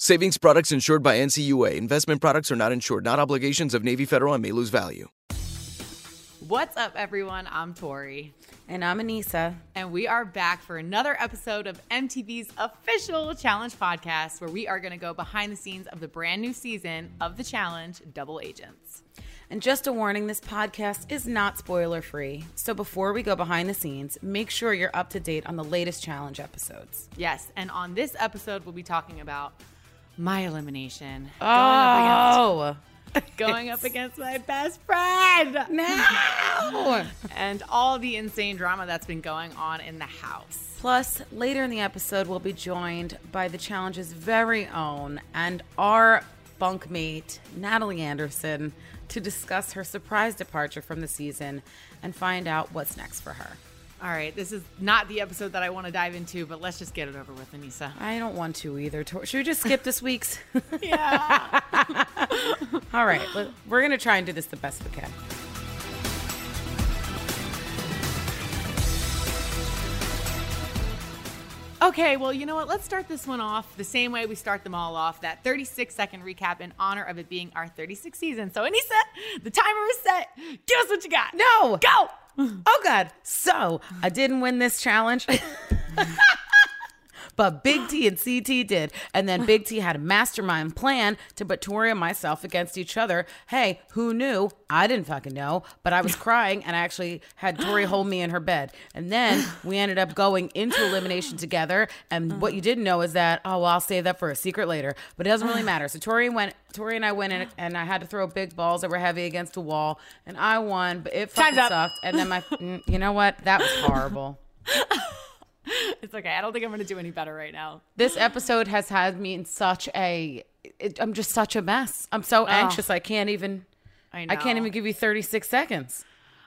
Savings products insured by NCUA. Investment products are not insured, not obligations of Navy Federal and may lose value. What's up, everyone? I'm Tori. And I'm Aneesa. And we are back for another episode of MTV's official challenge podcast, where we are going to go behind the scenes of the brand new season of the challenge, Double Agents. And just a warning this podcast is not spoiler free. So before we go behind the scenes, make sure you're up to date on the latest challenge episodes. Yes. And on this episode, we'll be talking about my elimination. Oh. Going up oh. against my best friend. No. and all the insane drama that's been going on in the house. Plus, later in the episode, we'll be joined by the challenge's very own and our bunkmate, Natalie Anderson, to discuss her surprise departure from the season and find out what's next for her. All right, this is not the episode that I want to dive into, but let's just get it over with, Aneesa. I don't want to either. Should we just skip this week's? yeah. All right, we're going to try and do this the best we can. Okay, well, you know what? Let's start this one off the same way we start them all off. That 36 second recap in honor of it being our 36th season. So, Aneesa, the timer is set. Give us what you got. No. Go. Oh, God. So, I didn't win this challenge. but Big T and CT did. And then Big T had a mastermind plan to put Tori and myself against each other. Hey, who knew? I didn't fucking know, but I was crying and I actually had Tori hold me in her bed. And then we ended up going into elimination together. And uh-huh. what you didn't know is that, oh, well, I'll save that for a secret later. But it doesn't really matter. So Tori went, Tori and I went in and I had to throw big balls that were heavy against a wall. And I won, but it fucking sucked. And then my, you know what? That was horrible. it's okay. I don't think I'm going to do any better right now. This episode has had me in such a. It, I'm just such a mess. I'm so anxious. Oh, I can't even. I, know I, can't even give you 36 seconds.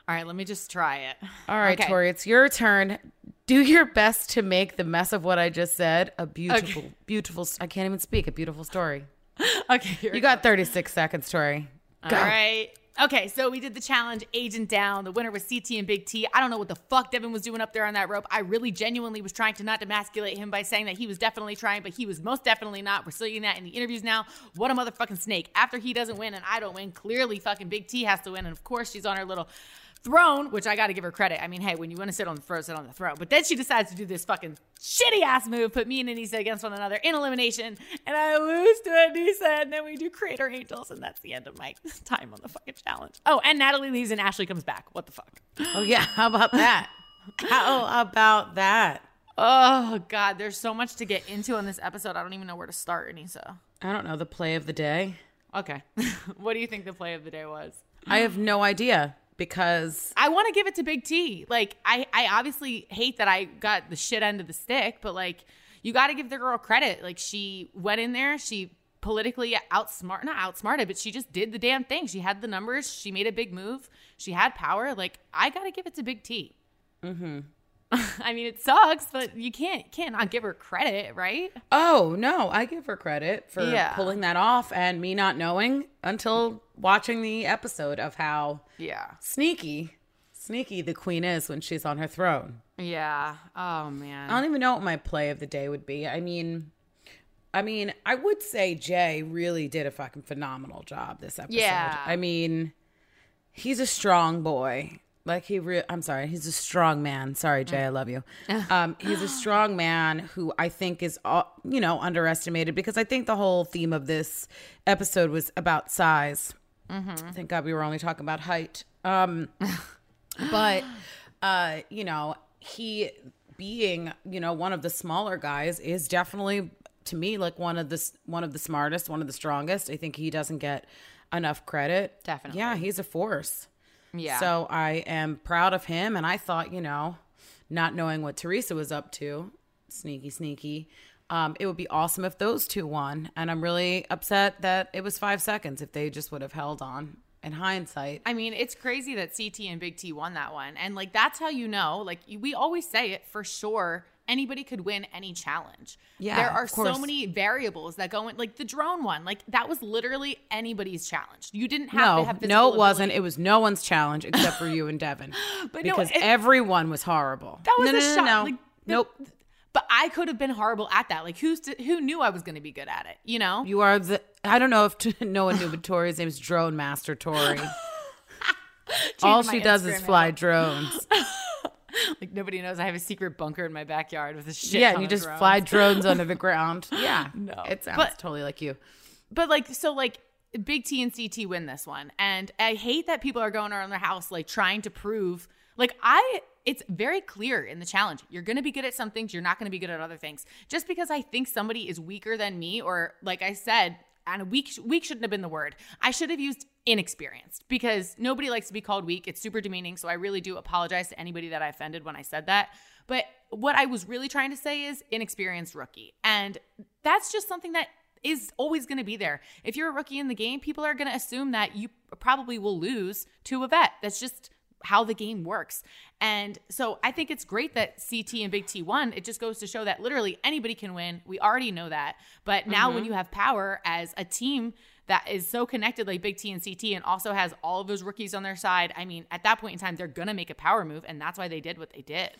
All right, let me just try it. All right, okay. Tori, it's your turn. Do your best to make the mess of what I just said a beautiful, okay. beautiful. I can't even speak. A beautiful story. okay, you got 36 seconds, Tori. Go. All right. Okay, so we did the challenge Agent Down. The winner was CT and Big T. I don't know what the fuck Devin was doing up there on that rope. I really genuinely was trying to not demasculate him by saying that he was definitely trying, but he was most definitely not. We're seeing that in the interviews now. What a motherfucking snake. After he doesn't win and I don't win, clearly fucking Big T has to win. And of course, she's on her little throne, which I got to give her credit. I mean, hey, when you want to sit on the throne, sit on the throne. But then she decides to do this fucking shitty ass move, put me and Aneesa against one another in elimination, and I lose to Aneesa, and then we do Creator Angels, and that's the end of my time on the fucking challenge. Oh, and Natalie leaves and Ashley comes back. What the fuck? Oh yeah, how about that? how about that? Oh God, there's so much to get into on this episode. I don't even know where to start, Aneesa. I don't know the play of the day. Okay, what do you think the play of the day was? I have no idea because I want to give it to Big T. Like I I obviously hate that I got the shit end of the stick, but like you got to give the girl credit. Like she went in there, she politically outsmart not outsmarted, but she just did the damn thing. She had the numbers, she made a big move, she had power. Like I got to give it to Big T. Mhm. I mean, it sucks, but you can't can't not give her credit, right? Oh no, I give her credit for yeah. pulling that off, and me not knowing until watching the episode of how yeah sneaky, sneaky the queen is when she's on her throne. Yeah. Oh man. I don't even know what my play of the day would be. I mean, I mean, I would say Jay really did a fucking phenomenal job this episode. Yeah. I mean, he's a strong boy. Like he, re- I'm sorry, he's a strong man. Sorry, Jay, I love you. Um, he's a strong man who I think is, uh, you know, underestimated because I think the whole theme of this episode was about size. Thank God we were only talking about height. Um, but uh, you know, he being, you know, one of the smaller guys is definitely to me like one of the one of the smartest, one of the strongest. I think he doesn't get enough credit. Definitely. Yeah, he's a force. Yeah. So I am proud of him and I thought, you know, not knowing what Teresa was up to, sneaky sneaky. Um, it would be awesome if those two won. And I'm really upset that it was five seconds if they just would have held on in hindsight. I mean, it's crazy that CT and Big T won that one. And like that's how you know, like we always say it for sure. Anybody could win any challenge. Yeah, There are so many variables that go in like the drone one. Like that was literally anybody's challenge. You didn't have to No, have no, it wasn't. ability. It was no one's challenge except for you and Devin. But no, because it- everyone was horrible. That was no, a no, no, shot. no. Like, the- nope. But I could have been horrible at that. Like who's to, who knew I was going to be good at it, you know? You are the. I don't know if no one knew, but Tori's name is Drone Master Tori. All she does is Instagram fly drones. like nobody knows I have a secret bunker in my backyard with a shit yeah, and you just drones. fly drones under the ground. Yeah, No. it sounds But- totally like you. But like, so like, Big T and CT win this one, and I hate that people are going around their house like trying to prove. Like, I, it's very clear in the challenge. You're going to be good at some things. You're not going to be good at other things. Just because I think somebody is weaker than me, or like I said, and weak, weak shouldn't have been the word. I should have used inexperienced because nobody likes to be called weak. It's super demeaning. So I really do apologize to anybody that I offended when I said that. But what I was really trying to say is inexperienced rookie. And that's just something that is always going to be there. If you're a rookie in the game, people are going to assume that you probably will lose to a vet. That's just how the game works. And so I think it's great that CT and Big T won. It just goes to show that literally anybody can win. We already know that. But now when mm-hmm. you have power as a team that is so connected like Big T and CT and also has all of those rookies on their side, I mean, at that point in time, they're going to make a power move. And that's why they did what they did.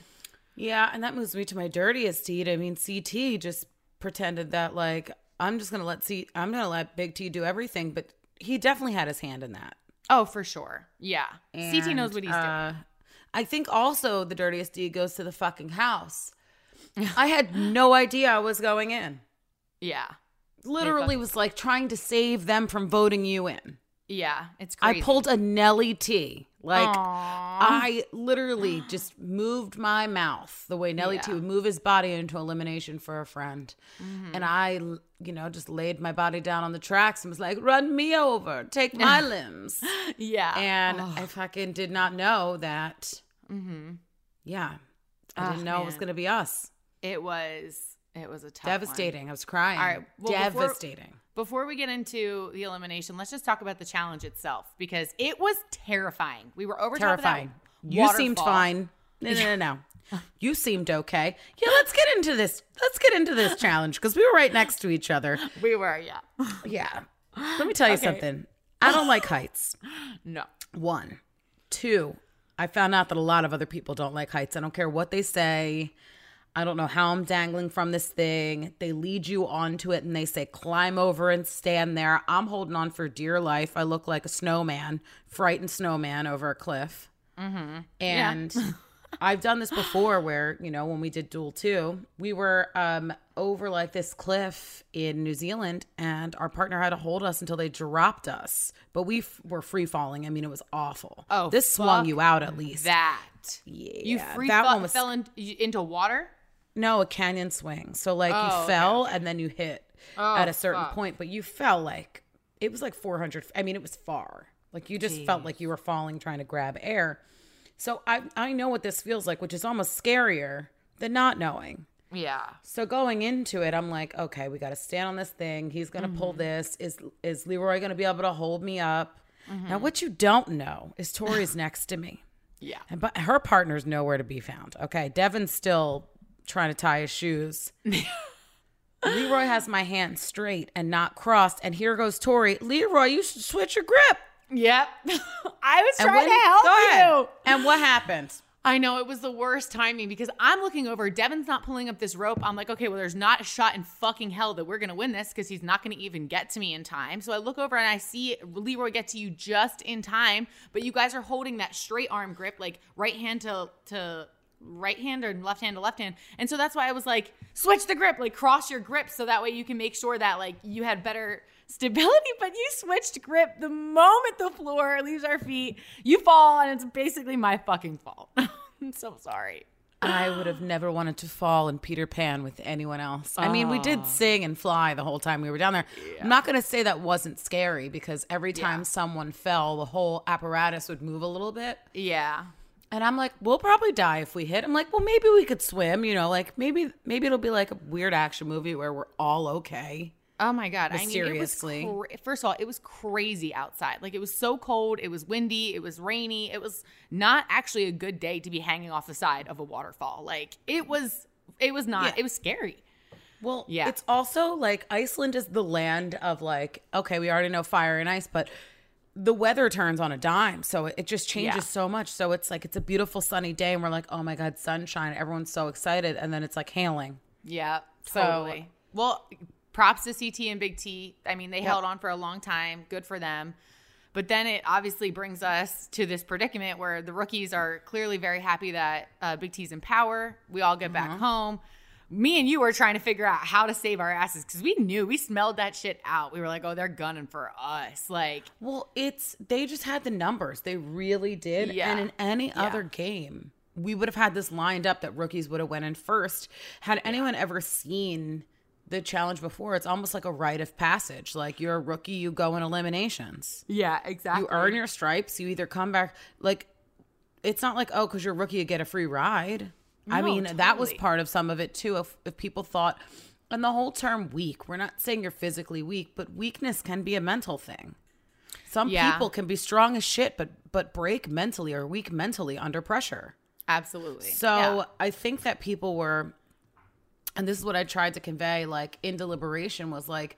Yeah, and that moves me to my dirtiest deed. I mean, CT just pretended that like I'm just gonna let C I'm gonna let Big T do everything, but he definitely had his hand in that. Oh, for sure. Yeah. CT knows what he's uh, doing. I think also the dirtiest deed goes to the fucking house. I had no idea I was going in. Yeah. Literally was like trying to save them from voting you in. Yeah. It's crazy. I pulled a Nelly T. Like I literally just moved my mouth the way Nelly T Yeah. Mm-hmm. would move his body into elimination for a friend. And I, you know, just laid my body down on the tracks and was like, run me over, take my limbs. Yeah. And I fucking did not know that. Yeah. I Oh, didn't know it was going to be us. it was it was a tough one. Devastating. I was crying. All right, well, Devastating. Before we get into the elimination, let's just talk about the challenge itself because it was terrifying. We were over Terrifying. top of that You seemed fine. No, no, no, no. You seemed okay. Yeah, let's get into this. Let's get into this challenge because we were right next to each other. We were, yeah. Yeah. Let me tell you something. I don't like heights. No. One. Two. I found out that a lot of other people don't like heights. I don't care what they say. I don't know how I'm dangling from this thing. They lead you onto it and they say, climb over and stand there. I'm holding on for dear life. I look like a snowman, frightened snowman over a cliff. And I've done this before where, you know, when we did Duel 2, we were um, over like this cliff in New Zealand and our partner had to hold us until they dropped us. But we f- were free falling. I mean, it was awful. Oh, this swung you out at least. That. yeah. You free that fall, one was fell in, into water? No, a canyon swing. So like Oh, you okay, fell and then you hit oh, at a certain fuck. point, but you fell like it was like 400. I mean, it was far. Like you just felt like you were falling trying to grab air. So I I know what this feels like, which is almost scarier than not knowing. Yeah. So going into it, I'm like, okay, we got to stand on this thing. He's gonna pull mm-hmm. this. Is is Leroy gonna be able to hold me up? Mm-hmm. Now, what you don't know is Tori's next to me. Yeah. And but her partner's nowhere to be found. Okay, Devin's still trying to tie his shoes. Leroy has my hand straight and not crossed, and here goes Tori. Leroy, you should switch your grip. Yep. I was trying when- to help you. And what happened? I know it was the worst timing because I'm looking over. Devin's not pulling up this rope. I'm like, okay, well, there's not a shot in fucking hell that we're gonna win this because he's not gonna even get to me in time. So I look over and I see Leroy get to you just in time, but you guys are holding that straight arm grip, like right hand to to right hand or left hand to left hand. And so that's why I was like, switch the grip, like cross your grip so that way you can make sure that like you had better stability, but you switched grip the moment the floor leaves our feet. You fall, and it's basically my fucking fault. I'm so sorry. I would have never wanted to fall in Peter Pan with anyone else. I mean, we did ah. sing and fly the whole time we were down there. I'm not going to say that wasn't scary because every time Yeah. someone fell, the whole apparatus would move a little bit. Yeah. And I'm like, we'll probably die if we hit. I'm like, well, maybe we could swim, you know, like maybe maybe it'll be like a weird action movie where we're all okay. Oh my god! I mean, was cra- first of all, it was crazy outside. Like it was so cold, it was windy, it was rainy. It was not actually a good day to be hanging off the side of a waterfall. Like it was, it was not. Yeah. It was scary. Well, Yeah. It's also like Iceland is the land of like, okay, we already know fire and ice, but the weather turns on a dime. So it just changes Yeah. so much. So it's like it's a beautiful sunny day and we're like, oh my God, sunshine. Everyone's so excited. And then it's like hailing. Yeah, So- well, props to CT and Big T. I mean, they held on for a long time. Good for them. But then it obviously brings us to this predicament where the rookies are clearly very happy that uh, Big T's in power. We all get back home. Me and you were trying to figure out how to save our asses because we knew we smelled that shit out. We were like, oh, they're gunning for us. Like, Well, it's they just had the numbers. They really did. Yeah. And in any Yeah. other game, we would have had this lined up that rookies would have went in first. Had anyone ever seen the challenge before, it's almost like a rite of passage. Like you're a rookie, you go in eliminations. yeah, exactly. You earn your stripes, you either come back like it's not like, oh, because you're a rookie, you get a free ride. I mean, that was part of some of it too. If, if people thought, and the whole term weak, we're not saying you're physically weak, but weakness can be a mental thing. Some Yeah. people can be strong as shit, but but break mentally or weak mentally under pressure. Absolutely. So Yeah. I think that people were, and this is what I tried to convey, like in deliberation, was like,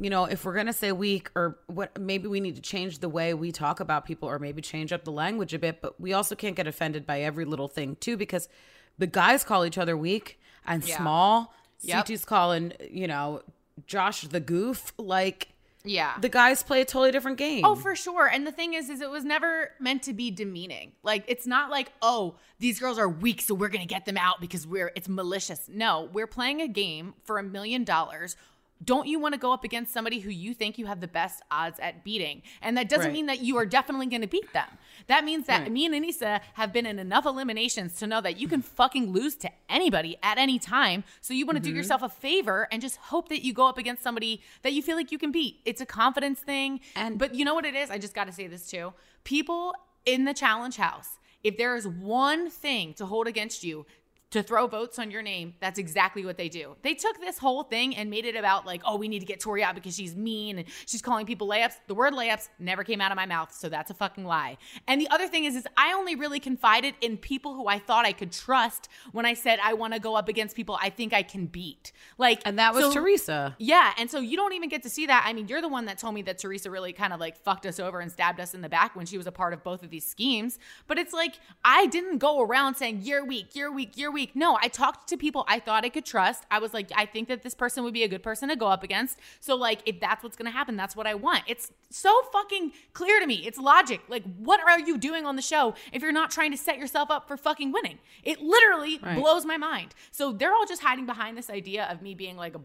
you know, if we're gonna say weak or what, maybe we need to change the way we talk about people, or maybe change up the language a bit. But we also can't get offended by every little thing too, because the guys call each other weak and Yeah. small. Yep. CT's calling, you know, Josh the goof. Like yeah. the guys play a totally different game. Oh, for sure. And the thing is, is it was never meant to be demeaning. Like it's not like, oh, these girls are weak, so we're gonna get them out because we're it's malicious. No, we're playing a game for a million dollars. Don't you want to go up against somebody who you think you have the best odds at beating? And that doesn't Right. mean that you are definitely going to beat them. That means that Right. me and Aneesa have been in enough eliminations to know that you can fucking lose to anybody at any time. So you want to Mm-hmm. do yourself a favor and just hope that you go up against somebody that you feel like you can beat. It's a confidence thing. And- but you know what it is? I just got to say this too. People in the challenge house, if there is one thing to hold against you, to throw votes on your name, that's exactly what they do. They took this whole thing and made it about like, oh, we need to get Tori out because she's mean and she's calling people layups. The word layups never came out of my mouth, so that's a fucking lie. And the other thing is, is I only really confided in people who I thought I could trust when I said I want to go up against people I think I can beat. Like, and that was so- Teresa. yeah, and so you don't even get to see that. I mean, you're the one that told me that Teresa really kind of like fucked us over and stabbed us in the back when she was a part of both of these schemes. But it's like I didn't go around saying you're weak, you're weak, you're weak. No, I talked to people I thought I could trust. I was like, I think that this person would be a good person to go up against. So like, if that's what's gonna happen, that's what I want. It's so fucking clear to me. It's logic. Like, what are you doing on the show if you're not trying to set yourself up for fucking winning? It literally Right. blows my mind. So they're all just hiding behind this idea of me being like a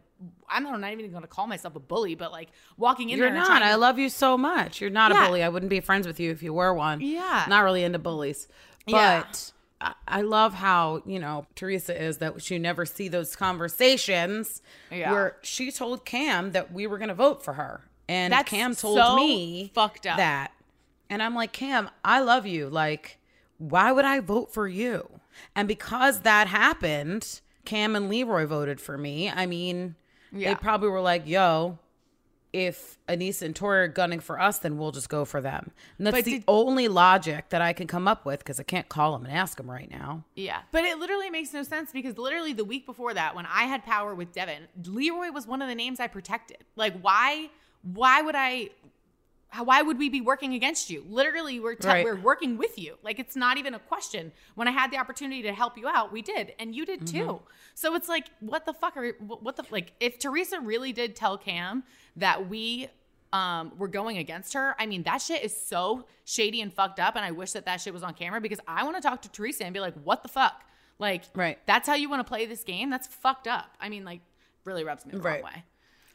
I'm not, even going to call myself a bully, but like walking in You're there. and not. trying I love you so much. You're not Yeah. a bully. I wouldn't be friends with you if you were one. Yeah. Not really into bullies. Yeah. But I- love how, you know, Teresa is that you never see those conversations Yeah. where she told Kam that we were going to vote for her. And That's Kam told so me fucked up. that. And I'm like, Kam, I love you. Like, why would I vote for you? And because that happened, Kam and Leroy voted for me. I mean, Yeah. they probably were like, yo, if Aneesa and Tori are gunning for us, then we'll just go for them. And that's But the did- only logic that I can come up with because I can't call them and ask them right now. Yeah. But it literally makes no sense because literally the week before that, when I had power with Devin, Leroy was one of the names I protected. Like, why? Why would I? How, why would we be working against you? Literally, we're te- Right. we're working with you. Like it's not even a question. When I had the opportunity to help you out, we did, and you did too. Mm-hmm. So it's like, what the fuck are what what the like? If Teresa really did tell Kam that we um were going against her, I mean that shit is so shady and fucked up, and I wish that that shit was on camera because I want to talk to Teresa and be like, what the fuck? Like, Right. That's how you want to play this game? That's fucked up. I mean, like, really rubs me the Right. wrong way.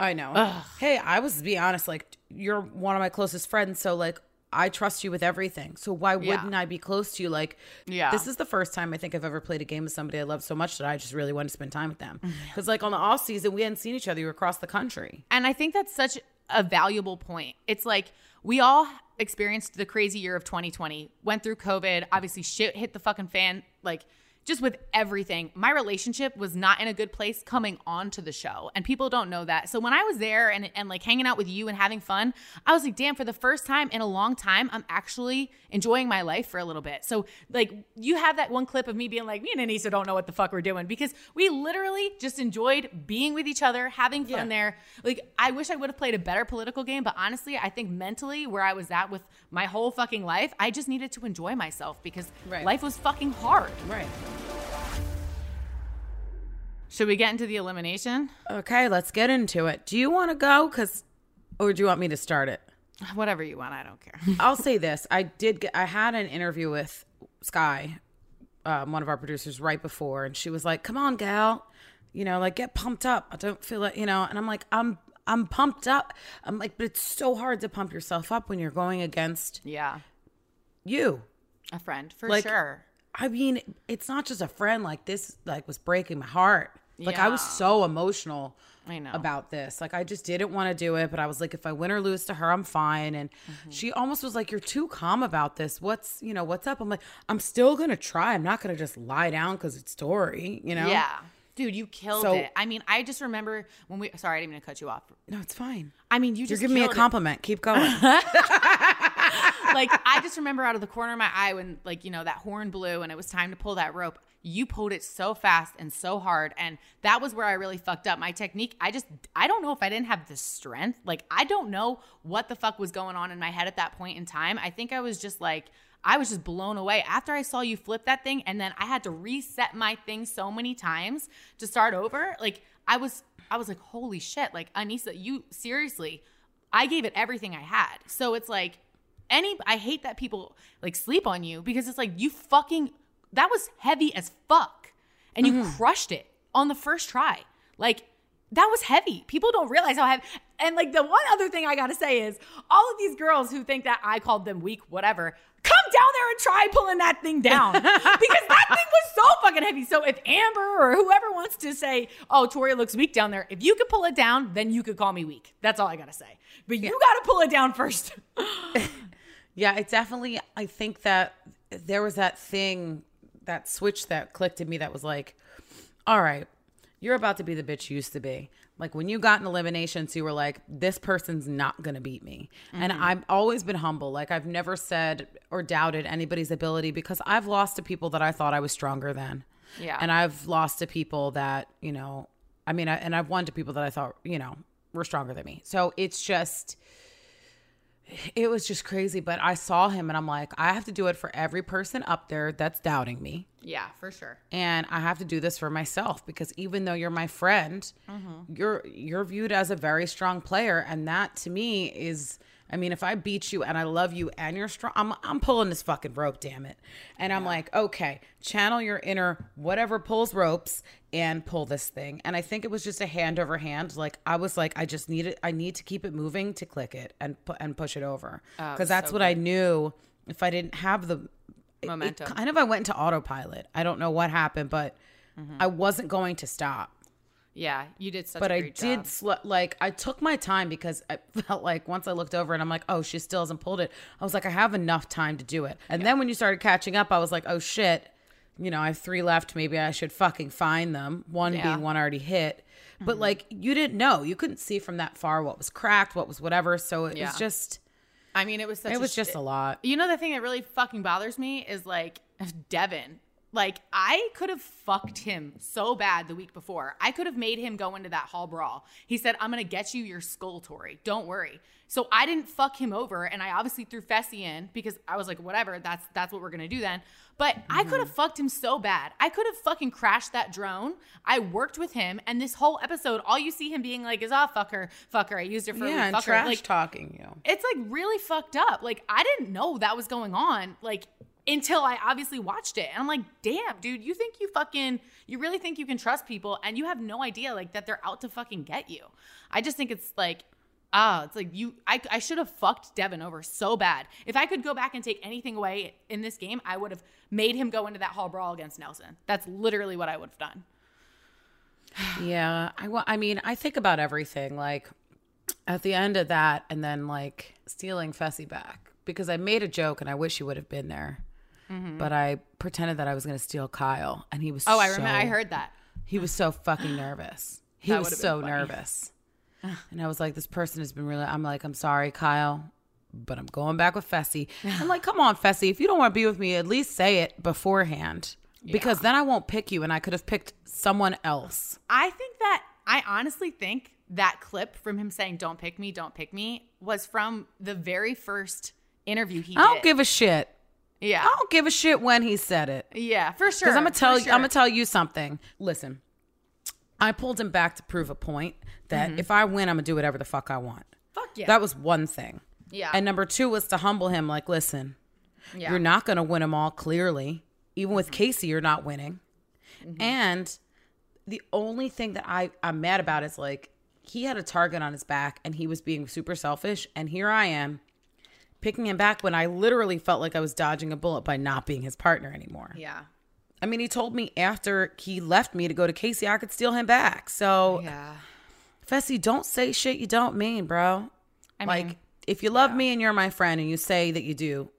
I know. Hey, I was to be honest, like you're one of my closest friends, so like I trust you with everything. So why Yeah. wouldn't I be close to you? Like, Yeah. this is the first time I think I've ever played a game with somebody I love so much that I just really wanted to spend time with them. Mm-hmm. Because like on the off season, we hadn't seen each other. You were across the country. And I think that's such a valuable point. It's like we all experienced the crazy year of 2020, went through COVID, obviously shit hit the fucking fan, like just with everything. My relationship was not in a good place coming onto the show. And people don't know that. So when I was there and, and like hanging out with you and having fun, I was like, damn, for the first time in a long time, I'm actually enjoying my life for a little bit. So like you have that one clip of me being like, me and Aneesa don't know what the fuck we're doing because we literally just enjoyed being with each other, having fun Yeah. there. Like I wish I would have played a better political game, but honestly, I think mentally where I was at with my whole fucking life, I just needed to enjoy myself because Right. life was fucking hard. Right. Should we get into the elimination? Okay, let's get into it. Do you want to go? Cause, or do you want me to start it? Whatever you want, I don't care. I'll say this: I did get. I had an interview with Sky, um, one of our producers, right before, and she was like, "Come on, gal, you know, like get pumped up. I don't feel like you know." And I'm like, "I'm." I'm pumped up. I'm like, but it's so hard to pump yourself up when you're going against yeah. you. A friend, for Like, sure. I mean, it's not just a friend. Like this, like was breaking my heart. Like I was so emotional. I know. about this. Like I just didn't want to do it, but I was like, if I win or lose to her, I'm fine. And Mm-hmm. she almost was like, "You're too calm about this. What's you know what's up?" I'm like, I'm still gonna try. I'm not gonna just lie down because it's Tori. You know? Yeah. Dude, you killed So- it. I mean, I just remember when we sorry, I didn't mean to cut you off. No, it's fine. I mean, you You're just giving me a killed it. compliment. Keep going. like I just remember out of the corner of my eye when like you know that horn blew and it was time to pull that rope. You pulled it so fast and so hard, and that was where I really fucked up. My technique, I just I don't know if I didn't have the strength. Like I don't know what the fuck was going on in my head at that point in time. I think I was just like I was just blown away after I saw you flip that thing, and then I had to reset my thing so many times to start over. Like I was I was like, holy shit! Like Aneesa, you seriously. I gave it everything I had. So it's like any I hate that people like sleep on you because it's like you fucking that was heavy as fuck and you mm-hmm. crushed it on the first try. Like that was heavy. People don't realize how heavy. And like the one other thing I got to say is all of these girls who think that I called them weak whatever come down there and try pulling that thing down because that thing was so fucking heavy. So if Amber or whoever wants to say, "Oh, Tori looks weak down there," if you could pull it down, then you could call me weak. That's all I got to say. But you got to pull it down first. Yeah, it definitely. I think that there was that thing, that switch that clicked in me that was like, all right, you're about to be the bitch you used to be. Like when you got in eliminations, you were like, this person's not going to beat me. And mm-hmm. I've always been humble. Like I've never said or doubted anybody's ability because I've lost to people that I thought I was stronger than. Yeah. And I've lost to people that, you know, I mean, I, and I've won to people that I thought, you know, were stronger than me. So it's just, it was just crazy. But I saw him and I'm like, I have to do it for every person up there that's doubting me. yeah, for sure. And I have to do this for myself because even though you're my friend, mm-hmm. you're you're viewed as a very strong player. And that to me is I mean, if I beat you and I love you and you're strong, I'm I'm pulling this fucking rope, damn it. And I'm like, okay, channel your inner whatever pulls ropes and pull this thing. And I think it was just a hand over hand. Like I was like, I just need it. I need to keep it moving to click it and pu- and push it over oh, because that's so what I knew. If I didn't have the Momentum. Kind of I went into autopilot. I don't know what happened, but mm-hmm. I wasn't going to stop. Yeah, you did such But a I did sl- like I took my time because I felt like once I looked over and I'm like, oh, she still hasn't pulled it. I was like, I have enough time to do it. And then when you started catching up, I was like, oh shit, you know, I have three left. Maybe I should fucking find them. One Yeah. being one already hit. Mm-hmm. But like you didn't know, you couldn't see from that far what was cracked, what was whatever. So it Yeah. was just, I mean, it was such it was sh- just a lot. You know, the thing that really fucking bothers me is like Devin Like, I could have fucked him so bad the week before. I could have made him go into that hall brawl. He said, I'm going to get you your skull, Tori. Don't worry. So I didn't fuck him over. And I obviously threw Fessy in because I was like, whatever, that's that's what we're going to do then. But mm-hmm. I could have fucked him so bad. I could have fucking crashed that drone. I worked with him. And this whole episode, all you see him being like is, oh, fuck her, fuck her. I used her for yeah, trash like, talking you. It's like really fucked up. Like, I didn't know that was going on. Like, until I obviously watched it. And I'm like, damn, dude, you think you fucking, you really think you can trust people and you have no idea like that they're out to fucking get you. I just think it's like, ah, oh, it's like you, I, I should have fucked Devin over so bad. If I could go back and take anything away in this game, I would have made him go into that hall brawl against Nelson. That's literally what I would have done. yeah. I, I mean, I think about everything like at the end of that and then like stealing Fessy back because I made a joke and I wish he would have been there Mm-hmm. But I pretended that I was going to steal Kyle, and he was. Oh, so, I remember. I heard that. He was so fucking nervous. He that was so nervous. and I was like, "This person has been really." I'm like, "I'm sorry, Kyle, but I'm going back with Fessy." I'm like, "Come on, Fessy, if you don't want to be with me, at least say it beforehand." Because yeah. then I won't pick you, and I could have picked someone else. I think that I honestly think that clip from him saying "Don't pick me, don't pick me" was from the very first interview he. I don't give a shit. Yeah. I don't give a shit when he said it. Yeah, for sure. Because I'm gonna tell sure. you, I'm gonna tell you something. Listen, I pulled him back to prove a point that mm-hmm. if I win, I'm gonna do whatever the fuck I want. Fuck yeah. That was one thing. Yeah. And number two was to humble him. Like, listen, yeah. you're not gonna win them all. Clearly, even with mm-hmm. Kaycee, you're not winning. Mm-hmm. And the only thing that I I'm mad about is like he had a target on his back and he was being super selfish. And here I am picking him back when I literally felt like I was dodging a bullet by not being his partner anymore. Yeah. I mean, he told me after he left me to go to Kaycee, I could steal him back. So, yeah. Fessy, don't say shit you don't mean, bro. I like, mean, if you love yeah. me and you're my friend and you say that you do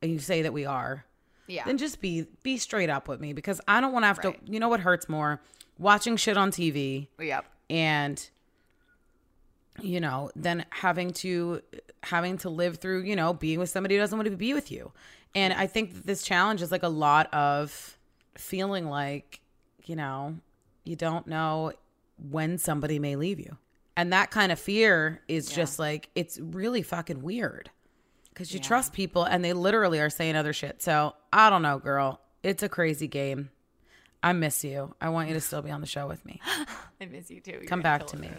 and you say that we are, yeah. then just be be straight up with me because I don't want to have right. to, you know what hurts more? Watching shit on TV. Yep. And you know, than having to having to live through, you know, being with somebody who doesn't want to be with you. And I think this challenge is like a lot of feeling like, you know, you don't know when somebody may leave you. And that kind of fear is yeah. just like it's really fucking weird. Cuz you yeah. trust people and they literally are saying other shit. So, I don't know, girl. It's a crazy game. I miss you. I want you to still be on the show with me. I miss you too. You're Come back to me.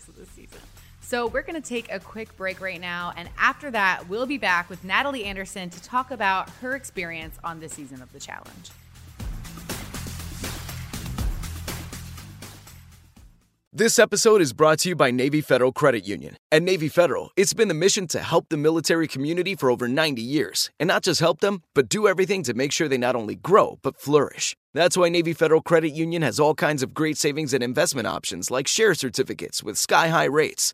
So we're going to take a quick break right now. And after that, we'll be back with Natalie Anderson to talk about her experience on this season of The Challenge. This episode is brought to you by Navy Federal Credit Union. At Navy Federal, it's been the mission to help the military community for over 90 years. And not just help them, but do everything to make sure they not only grow, but flourish. That's why Navy Federal Credit Union has all kinds of great savings and investment options like share certificates with sky high rates.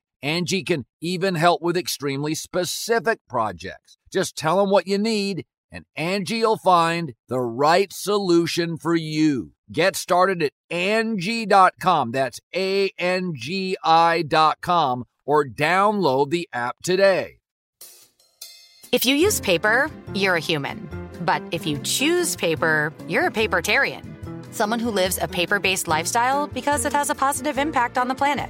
Angie can even help with extremely specific projects. Just tell them what you need and Angie will find the right solution for you. Get started at Angie.com. That's A-N-G-I dot com or download the app today. If you use paper, you're a human. But if you choose paper, you're a papertarian. Someone who lives a paper-based lifestyle because it has a positive impact on the planet.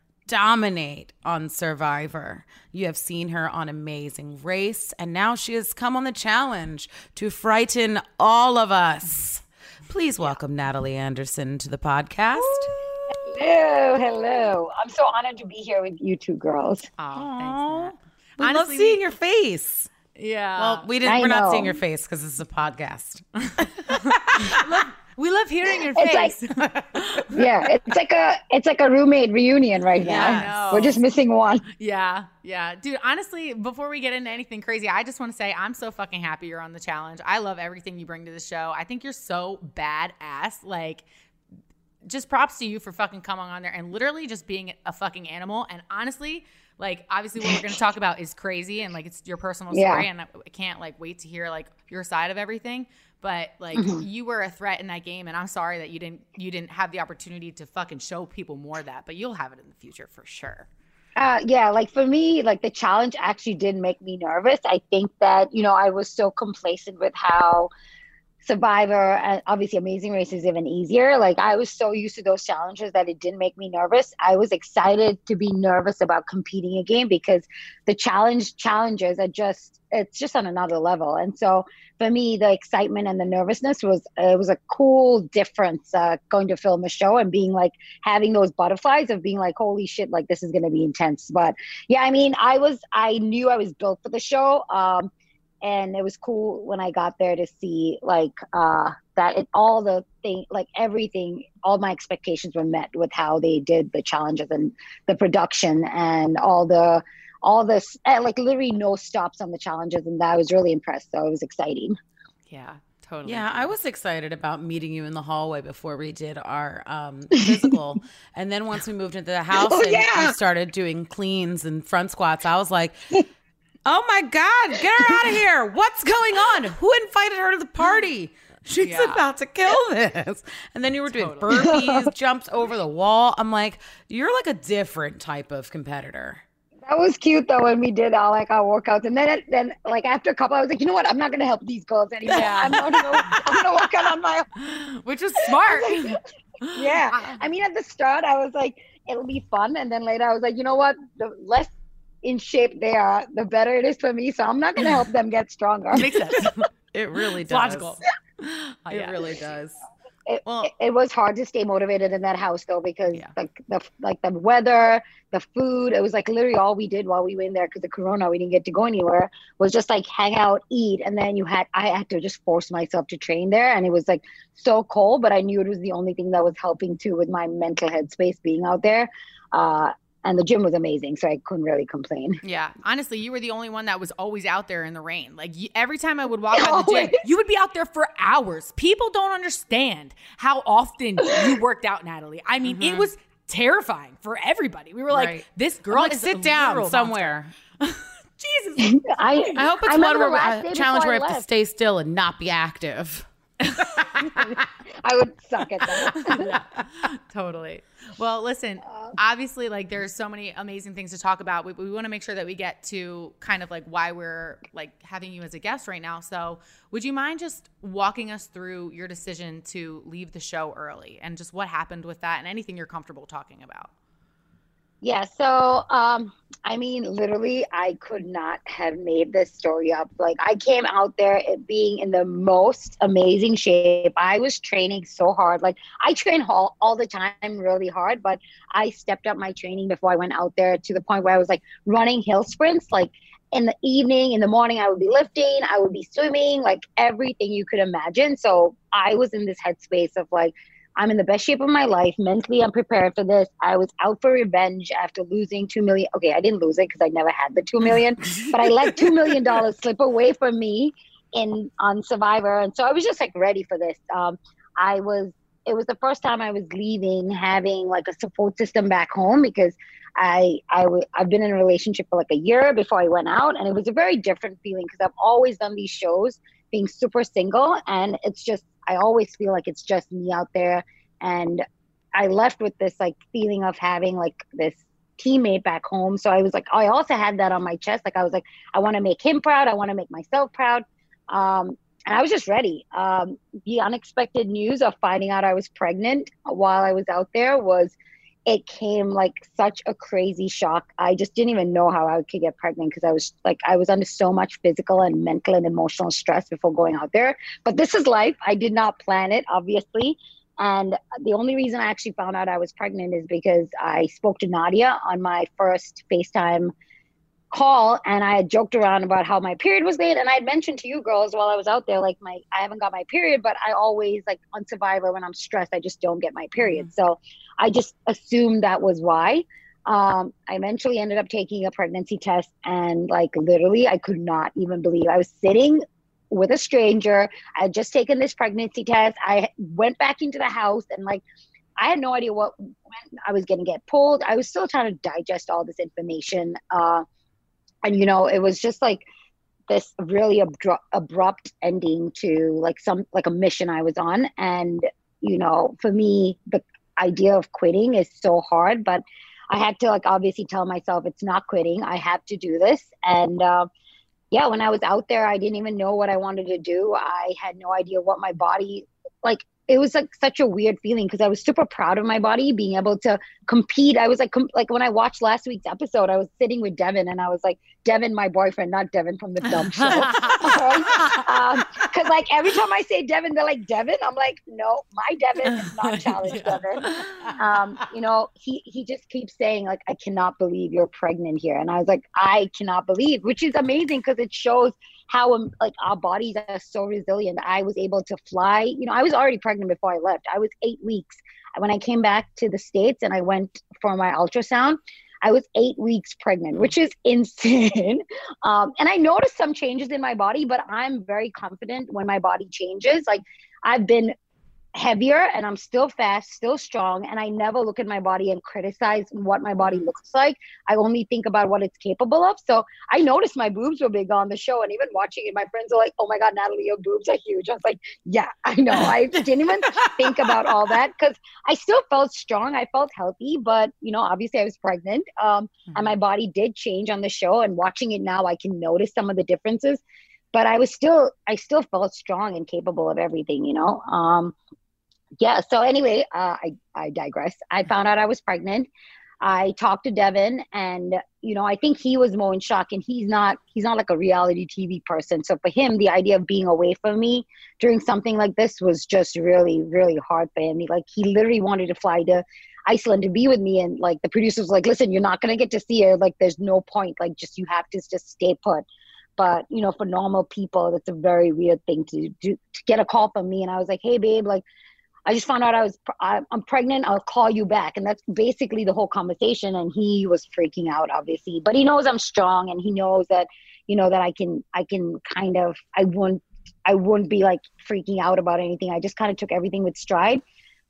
dominate on Survivor. You have seen her on Amazing Race, and now she has come on the challenge to frighten all of us. Please welcome Natalie Anderson to the podcast. Hello, hello. I'm so honored to be here with you two girls. Oh, thanks, Nat. We love Honestly, seeing your face. Yeah. Well, we didn't. I We're not know. seeing your face because this is a podcast. we love hearing your It's face. Yeah, it's like a it's like a roommate reunion right now. I. We're just missing one. Yeah, yeah. Dude, honestly, before we get into anything crazy, I just want to say I'm so fucking happy you're on the challenge. I love everything you bring to the show. I think you're so badass. Like, just props to you for fucking coming on there and literally just being a fucking animal. And honestly, like, obviously, what we're going to talk about is crazy and like it's your personal Yeah. story. And I I can't like wait to hear like your side of everything. But like, you were a threat in that game, and I'm sorry that you didn't you didn't have the opportunity to fucking show people more of that. But you'll have it in the future for sure. Uh, yeah, like for me, like the challenge actually did make me nervous. I think that, you know, I was so complacent with how Survivor and obviously Amazing Race is even easier. Like I was so used to those challenges that it didn't make me nervous. I was excited to be nervous about competing again because the challenge challenges are just it's just on another level. And so for me, the excitement and the nervousness was it was a cool difference uh, going to film a show and being like having those butterflies of being like holy shit like this is going to be intense. But yeah, I mean, I was I knew I was built for the show. Um, and it was cool when I got there to see like uh, that it all the thing like everything all my expectations were met with how they did the challenges and the production and all the all this eh, like literally no stops on the challenges and I was really impressed so it was exciting Yeah, totally. Yeah, I was excited about meeting you in the hallway before we did our um, physical, and then once we moved into the house Oh, and yeah. we started doing cleans and front squats, I was like. Oh my God, get her out of here. What's going on? Who invited her to the party? She's Yeah. about to kill this. And then you were doing burpees, jumps over the wall. I'm like, you're like a different type of competitor. That was cute though when we did all like our workouts and then then like after a couple I was like you know what I'm not gonna help these girls anymore I'm gonna go, I'm gonna work out on my own Which is smart. yeah i mean at the start i was like it'll be fun and then later i was like you know what the less in shape they are the better it is for me so i'm not going to help them get stronger Makes sense. It really does. logical. Uh, It yeah. really does. It, Well- it, it was hard to stay motivated in that house though because Yeah. like the like the weather the food it was like literally all we did while we were in there because the corona we didn't get to go anywhere was just like hang out eat and then you had i had to just force myself to train there and it was like so cold but i knew it was the only thing that was helping too with my mental headspace being out there uh and the gym was amazing so i couldn't really complain Yeah, honestly, you were the only one that was always out there in the rain. Like you, every time I would walk out the gym, you would be out there for hours. People don't understand how often you worked out, Natalie. I mean, it mm-hmm. was terrifying for everybody. We were like, Right. "This girl like, is a sit down somewhere. Jesus, i I hope it's I one remember where the last a day challenge where I I have to stay still and not be active. i would suck at that totally. Well, listen, uh, obviously, like there's so many amazing things to talk about. We, we want to make sure that we get to kind of like why we're like having you as a guest right now. So, would you mind just walking us through your decision to leave the show early and just what happened with that and anything you're comfortable talking about? Yeah, so um I mean literally I could not have made this story up. Like I came out there being in the most amazing shape. I was training so hard. Like I train all, all the time really hard, but I stepped up my training before I went out there to the point where I was like running hill sprints like in the evening, in the morning, I would be lifting, I would be swimming, like everything you could imagine. So I was in this headspace of like, I'm in the best shape of my life. Mentally, I'm prepared for this. I was out for revenge after losing two million. Okay, I didn't lose it because I never had the two million, but I let two million dollars slip away from me in on Survivor, and so I was just like ready for this. Um, I was. It was the first time I was leaving, having like a support system back home because I I w- I've been in a relationship for like a year before I went out, and it was a very different feeling because I've always done these shows being super single, and it's just I always feel like it's just me out there, and I left with this like feeling of having like this teammate back home. So I was like, I also had that on my chest. Like I was like, I want to make him proud. I want to make myself proud. Um, and I was just ready. Um, the unexpected news of finding out I was pregnant while I was out there was it came like such a crazy shock. I just didn't even know how I could get pregnant because I was like I was under so much physical and mental and emotional stress before going out there. But this is life. I did not plan it, obviously. And the only reason I actually found out I was pregnant is because I spoke to Nadiya on my first FaceTime call and I had joked around about how my period was late and I had mentioned to you girls while I was out there like my I haven't got my period but I always like on survivor when I'm stressed I just don't get my period. Mm-hmm. So I just assumed that was why. Um, I eventually ended up taking a pregnancy test and like literally I could not even believe I was sitting with a stranger. I had just taken this pregnancy test. I went back into the house and like I had no idea what when I was going to get pulled. I was still trying to digest all this information. Uh, and you know it was just like this really abru- abrupt ending to like some like a mission i was on. And you know for me the idea of quitting is so hard but i had to like obviously tell myself it's not quitting. I have to do this. And uh, yeah when i was out there i didn't even know what i wanted to do. I had no idea what my body like it was like such a weird feeling because I was super proud of my body being able to compete. I was like, com- like when I watched last week's episode, I was sitting with Devin and I was like, Devin, my boyfriend, not Devin from the dump show. Because um, like every time I say Devin, they're like Devin. I'm like, no, my Devin is not challenge Devin. Um, you know, he he just keeps saying like, I cannot believe you're pregnant here, and I was like, I cannot believe, which is amazing because it shows how um, like our bodies are so resilient. I was able to fly. You know, I was already pregnant before I left. I was eight weeks when I came back to the states and I went for my ultrasound. I was eight weeks pregnant, which is insane. Um, and I noticed some changes in my body, but I'm very confident when my body changes. Like I've been heavier and I'm still fast, still strong, and I never look at my body and criticize what my body looks like. I only think about what it's capable of. So I noticed my boobs were big on the show, and even watching it, my friends are like, "Oh my god, Natalie, your boobs are huge." I was like, "Yeah, I know." I didn't even think about all that because I still felt strong. I felt healthy, but you know, obviously, I was pregnant, um, mm-hmm. and my body did change on the show. And watching it now, I can notice some of the differences but I was still I still felt strong and capable of everything, you know. Um, yeah. So anyway, uh, I I digress. I found out I was pregnant. I talked to Devin, and you know, I think he was more in shock, and he's not he's not like a reality TV person. So for him, the idea of being away from me during something like this was just really really hard for him. He, like he literally wanted to fly to Iceland to be with me, and like the producers like, "Listen, you're not gonna get to see her. Like, there's no point. Like, just you have to just stay put." But you know, for normal people, that's a very weird thing to do. To get a call from me, and I was like, "Hey, babe, like." I just found out I was I'm pregnant. I'll call you back, and that's basically the whole conversation. And he was freaking out, obviously, but he knows I'm strong, and he knows that you know that I can I can kind of I won't I won't be like freaking out about anything. I just kind of took everything with stride,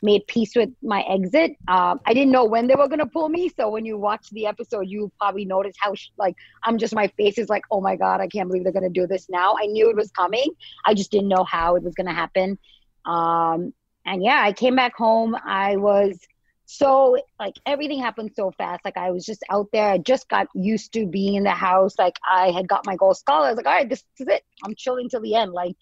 made peace with my exit. Um, I didn't know when they were gonna pull me, so when you watch the episode, you probably notice how like I'm just my face is like, oh my god, I can't believe they're gonna do this now. I knew it was coming. I just didn't know how it was gonna happen. Um, and yeah, I came back home. I was so like everything happened so fast. Like I was just out there. I just got used to being in the house. Like I had got my gold skull. I was like, all right, this is it. I'm chilling till the end. Like,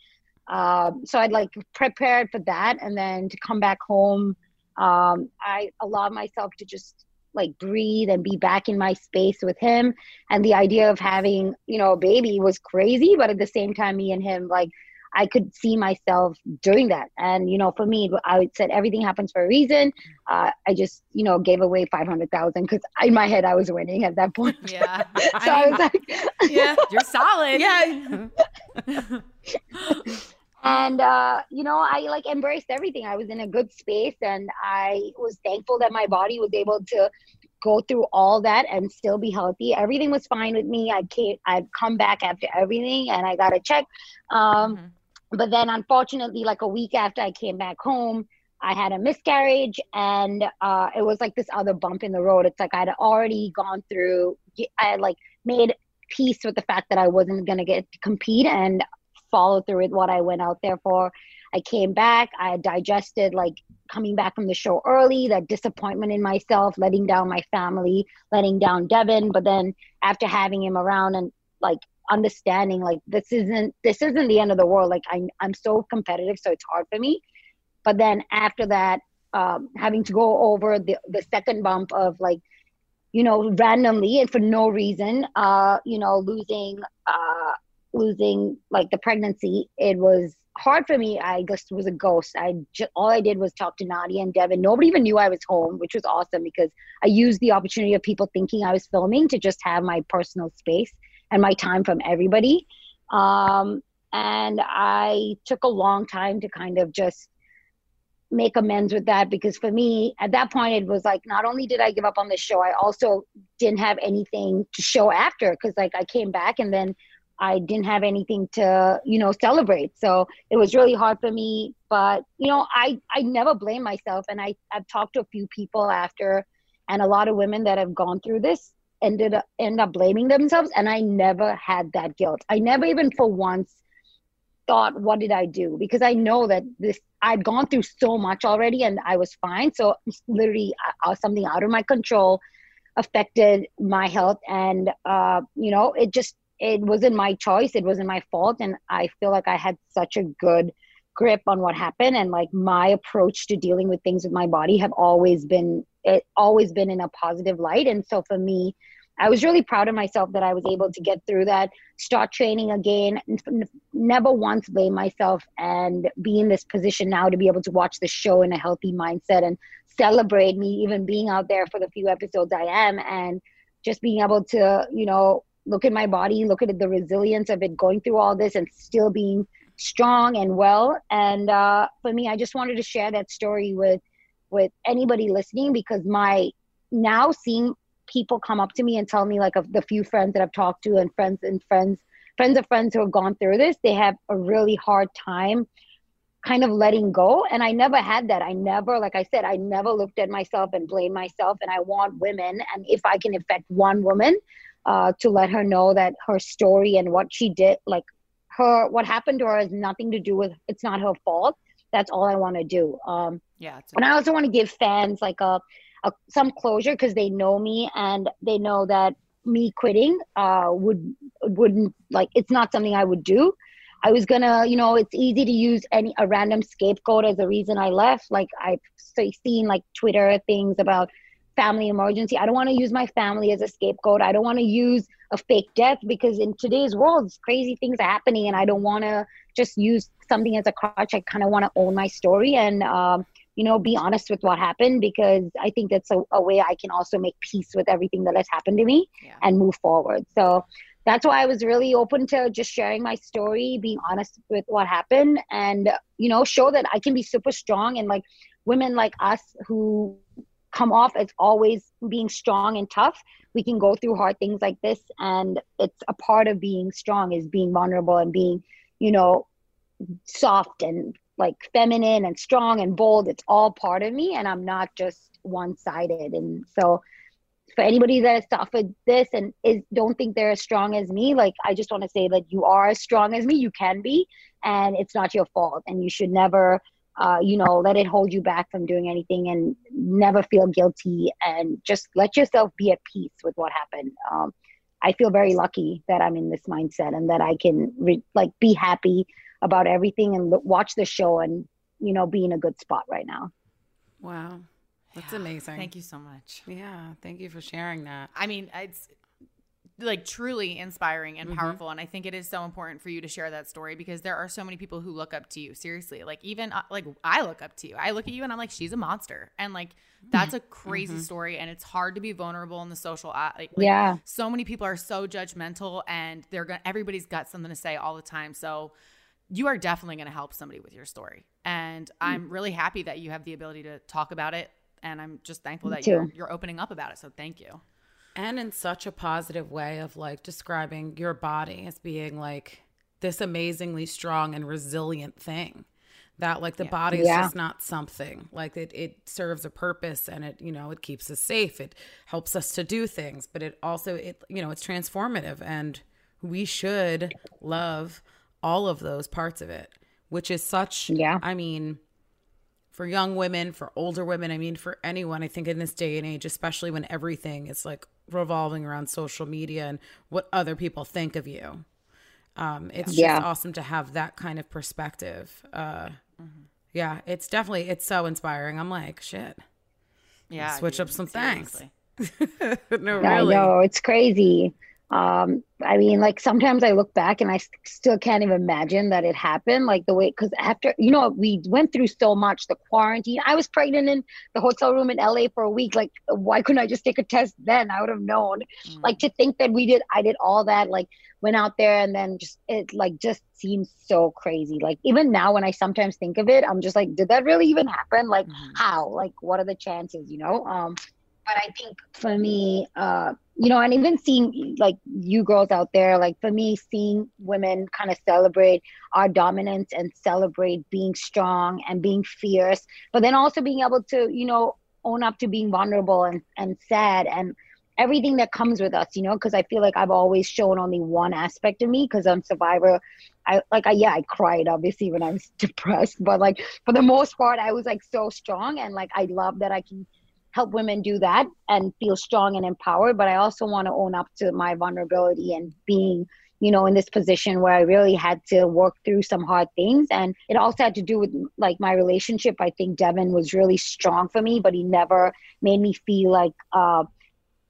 um, so I'd like prepared for that, and then to come back home, um, I allowed myself to just like breathe and be back in my space with him. And the idea of having you know a baby was crazy, but at the same time, me and him like I could see myself doing that. And, you know, for me, I said everything happens for a reason. Uh, I just, you know, gave away 500,000 because in my head I was winning at that point. Yeah. so I, I was like, yeah, you're solid. Yeah. and uh, you know i like embraced everything i was in a good space and i was thankful that my body was able to go through all that and still be healthy everything was fine with me i came i'd come back after everything and i got a check um, mm-hmm. But then unfortunately like a week after i came back home i had a miscarriage and uh, it was like this other bump in the road it's like i'd already gone through i had like made peace with the fact that i wasn't going to get to compete and follow through with what I went out there for. I came back, I digested like coming back from the show early, that disappointment in myself, letting down my family, letting down Devin. But then after having him around and like understanding like this isn't this isn't the end of the world. Like I I'm so competitive, so it's hard for me. But then after that, um, having to go over the the second bump of like you know randomly and for no reason uh you know losing uh losing like the pregnancy, it was hard for me. I just was a ghost. I just, all I did was talk to Nadiya and Devin. Nobody even knew I was home, which was awesome because I used the opportunity of people thinking I was filming to just have my personal space and my time from everybody. Um, and I took a long time to kind of just make amends with that because for me at that point it was like not only did I give up on the show, I also didn't have anything to show after because like I came back and then I didn't have anything to, you know, celebrate. So it was really hard for me. But, you know, I, I never blame myself. And I, I've talked to a few people after, and a lot of women that have gone through this ended up, end up blaming themselves. And I never had that guilt. I never even for once thought, what did I do? Because I know that this, I'd gone through so much already and I was fine. So literally something out of my control affected my health. And, uh, you know, it just, it wasn't my choice it wasn't my fault and i feel like i had such a good grip on what happened. And like my approach to dealing with things with my body have always been it always been in a positive light. And so for me i was really proud of myself that i was able to get through that start training again never once blame myself and be in this position now to be able to watch the show in a healthy mindset and celebrate me even being out there for the few episodes i am and just being able to you know look at my body, look at the resilience of it going through all this and still being strong and well. And uh, for me, I just wanted to share that story with with anybody listening because my now seeing people come up to me and tell me like of the few friends that I've talked to and friends and friends friends of friends who have gone through this, they have a really hard time kind of letting go. And i never had that. I never like i said i never looked at myself and blamed myself. And i want women and if i can affect one woman uh, to let her know that her story and what she did, like her, what happened to her has nothing to do with, it's not her fault. That's all I want to do. Um, yeah. And I also want to give fans like a, a some closure because they know me and they know that me quitting uh, would wouldn't like it's not something I would do. I was gonna, you know, it's easy to use any a random scapegoat as a reason I left. Like I've seen like Twitter things about family emergency. I don't want to use my family as a scapegoat. I don't want to use a fake death because in today's world, crazy things are happening, and I don't want to just use something as a crutch. I kind of want to own my story and, um, you know, be honest with what happened because I think that's a, a, way I can also make peace with everything that has happened to me yeah. and move forward. So that's why I was really open to just sharing my story, being honest with what happened, and you know, show that I can be super strong and like women like us who come off as always being strong and tough we can go through hard things like this. And it's a part of being strong is being vulnerable and being you know soft and like feminine and strong and bold. It's all part of me and i'm not just one-sided. And so for anybody that has suffered this and is don't think they're as strong as me like i just want to say that you are as strong as me. You can be and it's not your fault. And you should never uh, you know, let it hold you back from doing anything and never feel guilty and just let yourself be at peace with what happened. Um, I feel very lucky that I'm in this mindset and that I can re- like be happy about everything and l- watch the show and, you know, be in a good spot right now. Wow. That's yeah. amazing. Thank you so much. Yeah. Thank you for sharing that. I mean, it's like truly inspiring and powerful mm-hmm. and i think it is so important for you to share that story because there are so many people who look up to you seriously. Like even uh, like i look up to you. I look at you and i'm like she's a monster. And like that's a crazy mm-hmm. story and it's hard to be vulnerable in the social uh, like, like, yeah. so many people are so judgmental and they're gonna everybody's got something to say all the time. So you are definitely going to help somebody with your story. And mm. i'm really happy that you have the ability to talk about it and i'm just thankful that you're, you're opening up about it. So thank you and in such a positive way of like describing your body as being like this amazingly strong and resilient thing that like the yeah. body is yeah. just not something like it it serves a purpose and it you know it keeps us safe it helps us to do things but it also it you know it's transformative and we should love all of those parts of it which is such yeah i mean for young women for older women i mean for anyone i think in this day and age especially when everything is like revolving around social media and what other people think of you. Um, it's yeah. just awesome to have that kind of perspective. Uh, mm-hmm. Yeah, it's definitely it's so inspiring. I'm like, shit. Yeah, switch dude, up some seriously. things. no, really. I know it's crazy. Um, I mean, like sometimes I look back and I still can't even imagine that it happened. Like the way, because after, you know, we went through so much the quarantine. I was pregnant in the hotel room in LA for a week. Like, why couldn't I just take a test then? I would have known. Mm. Like to think that we did, I did all that, like went out there and then just, it like just seems so crazy. Like even now when I sometimes think of it, I'm just like, did that really even happen? Like, mm. how? Like, what are the chances, you know? Um, but I think for me, uh, you know, and even seeing like you girls out there, like for me, seeing women kind of celebrate our dominance and celebrate being strong and being fierce, but then also being able to, you know, own up to being vulnerable and, and sad and everything that comes with us, you know, because I feel like I've always shown only one aspect of me because on Survivor, I like, I, yeah, I cried obviously when I was depressed, but like for the most part, I was like so strong and like I love that I can help women do that and feel strong and empowered but i also want to own up to my vulnerability and being you know in this position where i really had to work through some hard things. And it also had to do with like my relationship. I think devin was really strong for me but he never made me feel like uh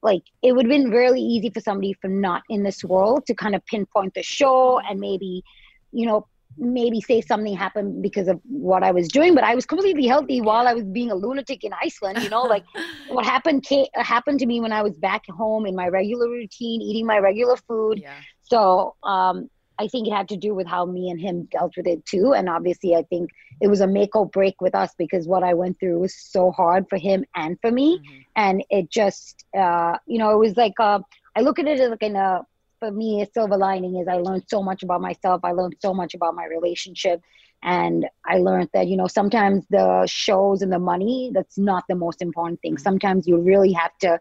like it would have been really easy for somebody from not in this world to kind of pinpoint the show and maybe you know maybe say something happened because of what I was doing, but I was completely healthy while I was being a lunatic in Iceland. You know, like what happened came, happened to me when I was back home in my regular routine, eating my regular food. Yeah. So um, I think it had to do with how me and him dealt with it too. And obviously, I think it was a make or break with us because what I went through was so hard for him and for me. Mm-hmm. And it just, uh, you know, it was like, uh, I look at it as like in a for me, a silver lining is I learned so much about myself. I learned so much about my relationship. And I learned that, you know, sometimes the shows and the money, that's not the most important thing. Mm-hmm. Sometimes you really have to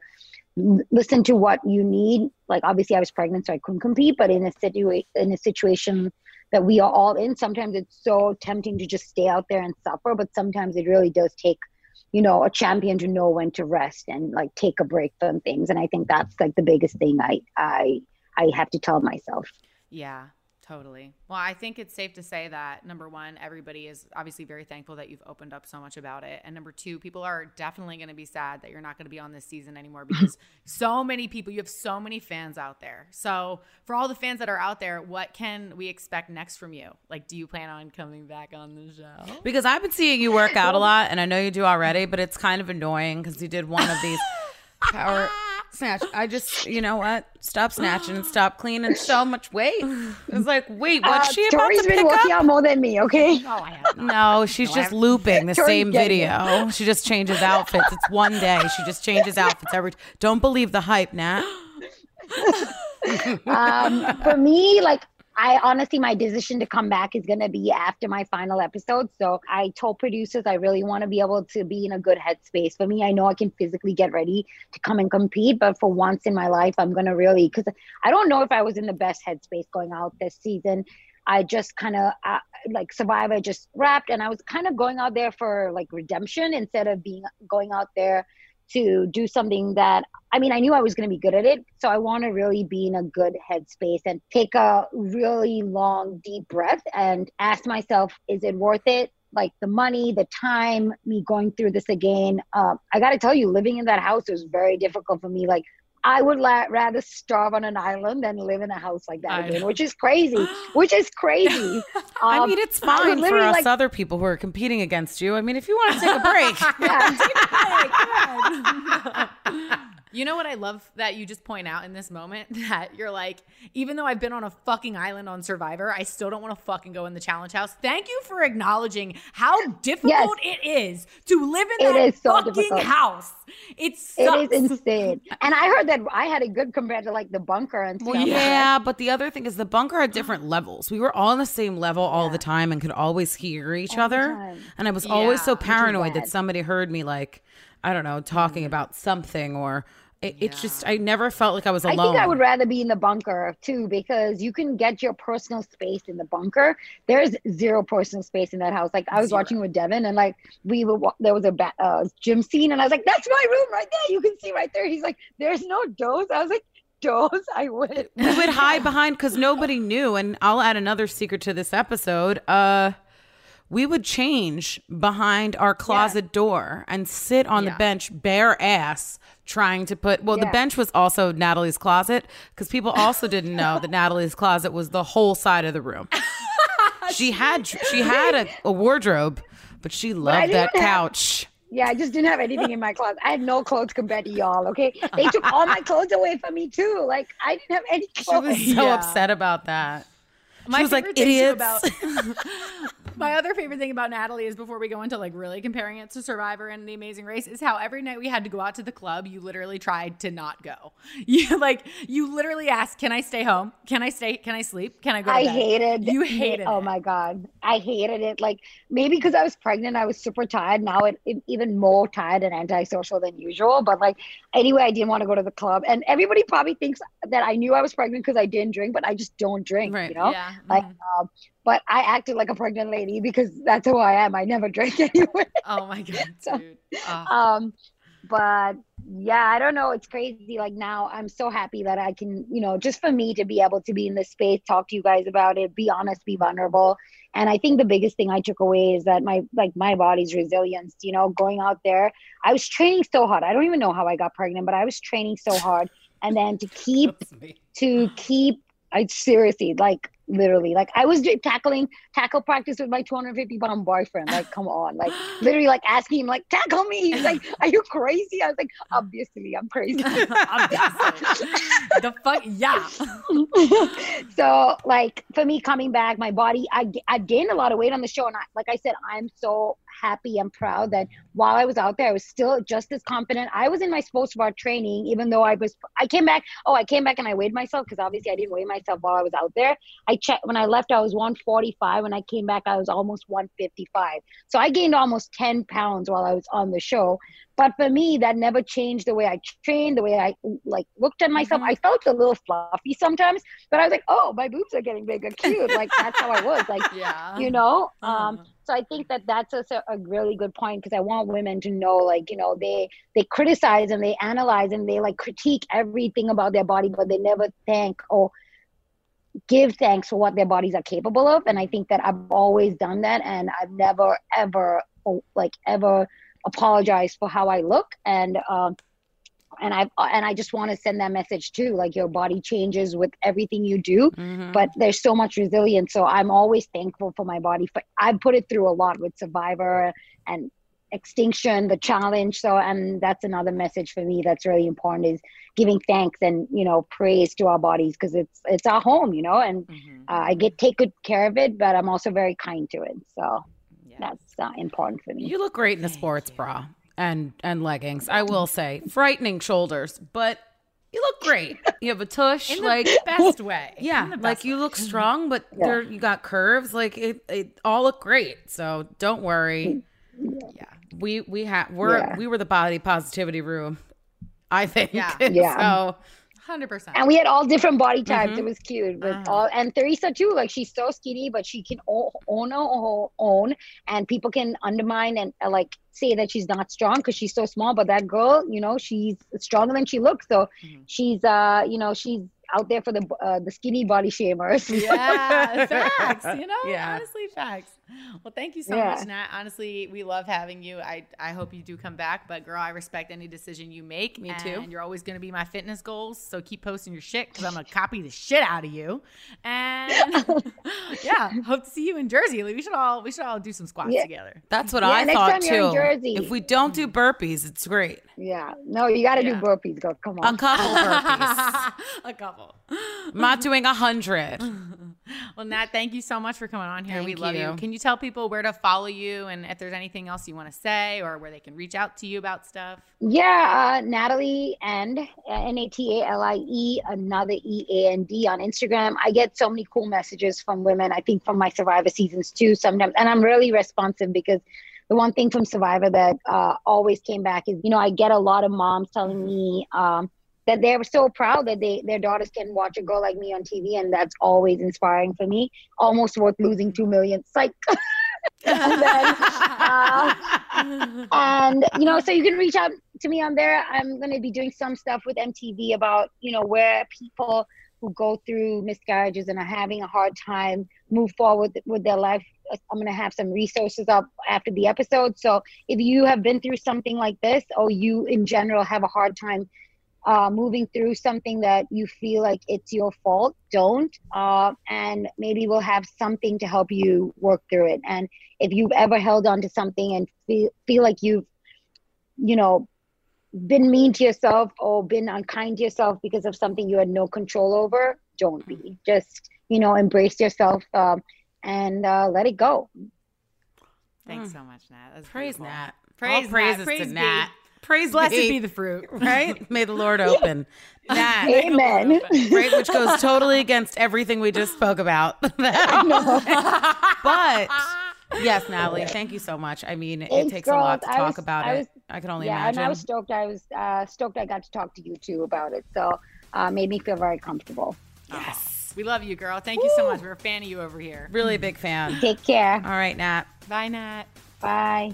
listen to what you need. Like obviously I was pregnant, so I couldn't compete, but in a situation in a situation that we are all in, sometimes it's so tempting to just stay out there and suffer. But sometimes it really does take you know a champion to know when to rest and like take a break from things and i think that's like the biggest thing i i I have to tell myself. Yeah, totally. Well, I think it's safe to say that number one, everybody is obviously very thankful that you've opened up so much about it. And number two, people are definitely going to be sad that you're not going to be on this season anymore because so many people, you have so many fans out there. So, for all the fans that are out there, what can we expect next from you? Like, do you plan on coming back on the show? Because I've been seeing you work out a lot, and I know you do already, but it's kind of annoying because you did one of these power snatch. I just, you know what? Stop snatching and stop cleaning so much weight. It's like, wait, what's uh, she about Tori's to been working out more than me, okay? No, I have No, she's no, just looping the same video. It. She just changes outfits. It's one day. She just changes outfits every. Don't believe the hype, Nat. um, for me, like I honestly, my decision to come back is going to be after my final episode. So I told producers I really want to be able to be in a good headspace. For me, I know I can physically get ready to come and compete, but for once in my life, I'm going to really, because I don't know if I was in the best headspace going out this season. I just kind of uh, like Survivor just wrapped, and I was kind of going out there for like redemption instead of being going out there to do something that I mean, I knew I was going to be good at it. So I want to really be in a good headspace and take a really long, deep breath and ask myself, is it worth it? Like the money, the time, me going through this again. Uh, I got to tell you, living in that house was very difficult for me. Like I would la- rather starve on an island than live in a house like that I again, know. which is crazy. Which is crazy. I Um, mean, it's fine for literally, us like- other people who are competing against you. I mean, if you want to take a break, yeah. take a break, You know what I love that you just point out in this moment? That you're like, even though I've been on a fucking island on Survivor, I still don't want to fucking go in the challenge house. Thank you for acknowledging how difficult it is to live in It that is so fucking difficult. house. It It sucks. is insane. And I heard that I had a good compared to like the bunker and stuff. Well, yeah, but the other thing is the bunker had different levels. We were all on the same level all the time and could always hear each All other. time. And I was always so Yeah, which is paranoid that somebody heard me like, I don't know, talking about something or it, it's just I never felt like I was alone. I think I would rather be in the bunker too because you can get your personal space in the bunker. There's zero personal space in that house. Like I was watching with Devin and like we were there was a ba- uh, gym scene and I was like, "That's my room right there. You can see right there." He's like, "There's no doors." I was like, "Doors? I would." we would hide behind because nobody knew. And I'll add another secret to this episode. Uh, we would change behind our closet door and sit on the bench bare ass trying to put well the bench was also natalie's closet because people also didn't know that natalie's closet was the whole side of the room she had she had a, a wardrobe but she loved didn't that have- couch Yeah, I just didn't have anything in my closet. I had no clothes compared to y'all. Okay, they took all my clothes away from me too. Like I didn't have any she clothes. was so Yeah. upset about that My she was like idiots About, my other favorite thing about Natalie is before we go into like really comparing it to Survivor and The Amazing Race is how every night we had to go out to the club, you literally tried to not go. You like you literally asked, "Can I stay home? Can I stay? Can I sleep? Can I go?" To I bed?" hated. You hated. Oh it. my god, I hated it. Like maybe because I was pregnant, I was super tired. Now it, it even more tired and antisocial than usual. But like anyway, I didn't want to go to the club, and everybody probably thinks that I knew I was pregnant because I didn't drink, but I just don't drink. Right. You know. Yeah. Like, mhm. um, but I acted like a pregnant lady because that's who I am. I never drink anyway. Oh my god, dude. Oh. um but yeah i don't know it's crazy like now i'm so happy that i can you know just for me to be able to be in this space talk to you guys about it be honest be vulnerable and i think the biggest thing i took away is that my like my body's resilience you know going out there i was training so hard i don't even know how i got pregnant but i was training so hard and then to keep to keep I seriously like literally like I was tackling tackle practice with my 250 pound boyfriend. Like, come on, like literally like asking him like tackle me. He's like, are you crazy? I was like, obviously I'm crazy. The fuck, yeah. so like for me coming back, my body I, I gained a lot of weight on the show, and I, like I said, I'm so happy and proud that while I was out there, I was still just as confident. I was in my sports bar training, even though I was. I came back. Oh, I came back and I weighed myself because obviously I didn't weigh myself while I was out there. I checked when I left. I was 145. When I came back, I was almost 155. So I gained almost 10 pounds while I was on the show. But for me, that never changed the way I trained, the way I like looked at myself. I felt a little fluffy sometimes, but I was like, oh, my boobs are getting bigger, cute. Like that's how I was. Like Yeah. you know um Uh-huh. So i think that that's a, a really good point because i want women to know like you know they they criticize and they analyze and they like critique everything about their body but they never thank or give thanks for what their bodies are capable of. And i think that i've always done that and i've never ever like ever apologized for how i look. And um and I and I just want to send that message too. Like your body changes with everything you do, Mhm. but there's so much resilience. So I'm always thankful for my body. For I put it through a lot with Survivor and Extinction, the challenge. So and that's another message for me that's really important is giving thanks and you know praise to our bodies because it's it's our home, you know. And Mhm. uh, I get take good care of it, but I'm also very kind to it. So Yeah. that's uh, important for me. You look great in the sports bra and and leggings. I will say, frightening shoulders, but you look great. You have a tush, In the like best way. yeah, In the like best you way. look strong, but Yeah. there you got curves. Like it, it all look great. So don't worry. Mm. Yeah. We we have we're Yeah. we were the body positivity room. I think. Yeah. Yeah. So Hundred percent. and we had all different body types. Mhm. It was cute. With Uh-huh. all and Theresa too. Like she's so skinny, but she can o- own her own, and people can undermine and uh, like say that she's not strong because she's so small. But that girl, you know, she's stronger than she looks. So Mhm. she's uh, you know, she's out there for the uh, the skinny body shamers. Yeah, facts. You know, Yeah. honestly, Facts. Well, thank you so Yeah. much, Nat. Honestly, we love having you. I, I hope you do come back. But girl, I respect any decision you make. Me too. And you're always going to be my fitness goals. So keep posting your shit because I'm going to copy the shit out of you. And yeah, hope to see you in Jersey. Like, we should all we should all do some squats Yeah. together. That's what Yeah, I next thought time you're in too. Jersey. If we don't do burpees, it's great. Yeah. No, you got to Yeah. do burpees, Go Come on. A couple burpees. a couple. I'm not doing a hundred. Well, Nat, thank you so much for coming on here. we love you. you. Can you tell people where to follow you and if there's anything else you want to say or where they can reach out to you about stuff? Yeah, uh, Natalie and N A T A L I E, another E A N D on Instagram. I get so many cool messages from women. I think from my Survivor seasons too. Sometimes, and I'm really responsive because the one thing from Survivor that uh, always came back is, you know, I get a lot of moms telling me um, that they're so proud that they their daughters can watch a girl like me on TV, and that's always inspiring for me. Almost worth losing two million. Psych. and then, uh, and you know so you can reach out to me on there i'm going to be doing some stuff with mtv about you know where people who go through miscarriages and are having a hard time move forward with their life i'm going to have some resources up after the episode so if you have been through something like this or you in general have a hard time uh, moving through something that you feel like it's your fault, don't. Uh, and maybe we'll have something to help you work through it. And if you've ever held on to something and feel, feel like you've, you know, been mean to yourself or been unkind to yourself because of something you had no control over, don't be. Just, you know, embrace yourself um, and uh, let it go. Thanks so much, Nat. That's Praise beautiful. Nat. Praise All praises Nat. Praise to be. Nat. Praise Blessed be. be the fruit. right? May the Lord open. Nat. Amen. right? Which goes totally against everything we just spoke about. but yes, Natalie, thank you so much. I mean, it Thanks, takes a lot to. I talk was- about I it. was- I can only yeah, imagine. and I was stoked. I was uh, stoked I got to talk to you too about it. So uh, made me feel very comfortable. Yes. We love you, girl. Thank you so much. We're a fan of you over here. really big fan. Take care. All right, Nat. Bye, Nat. Bye.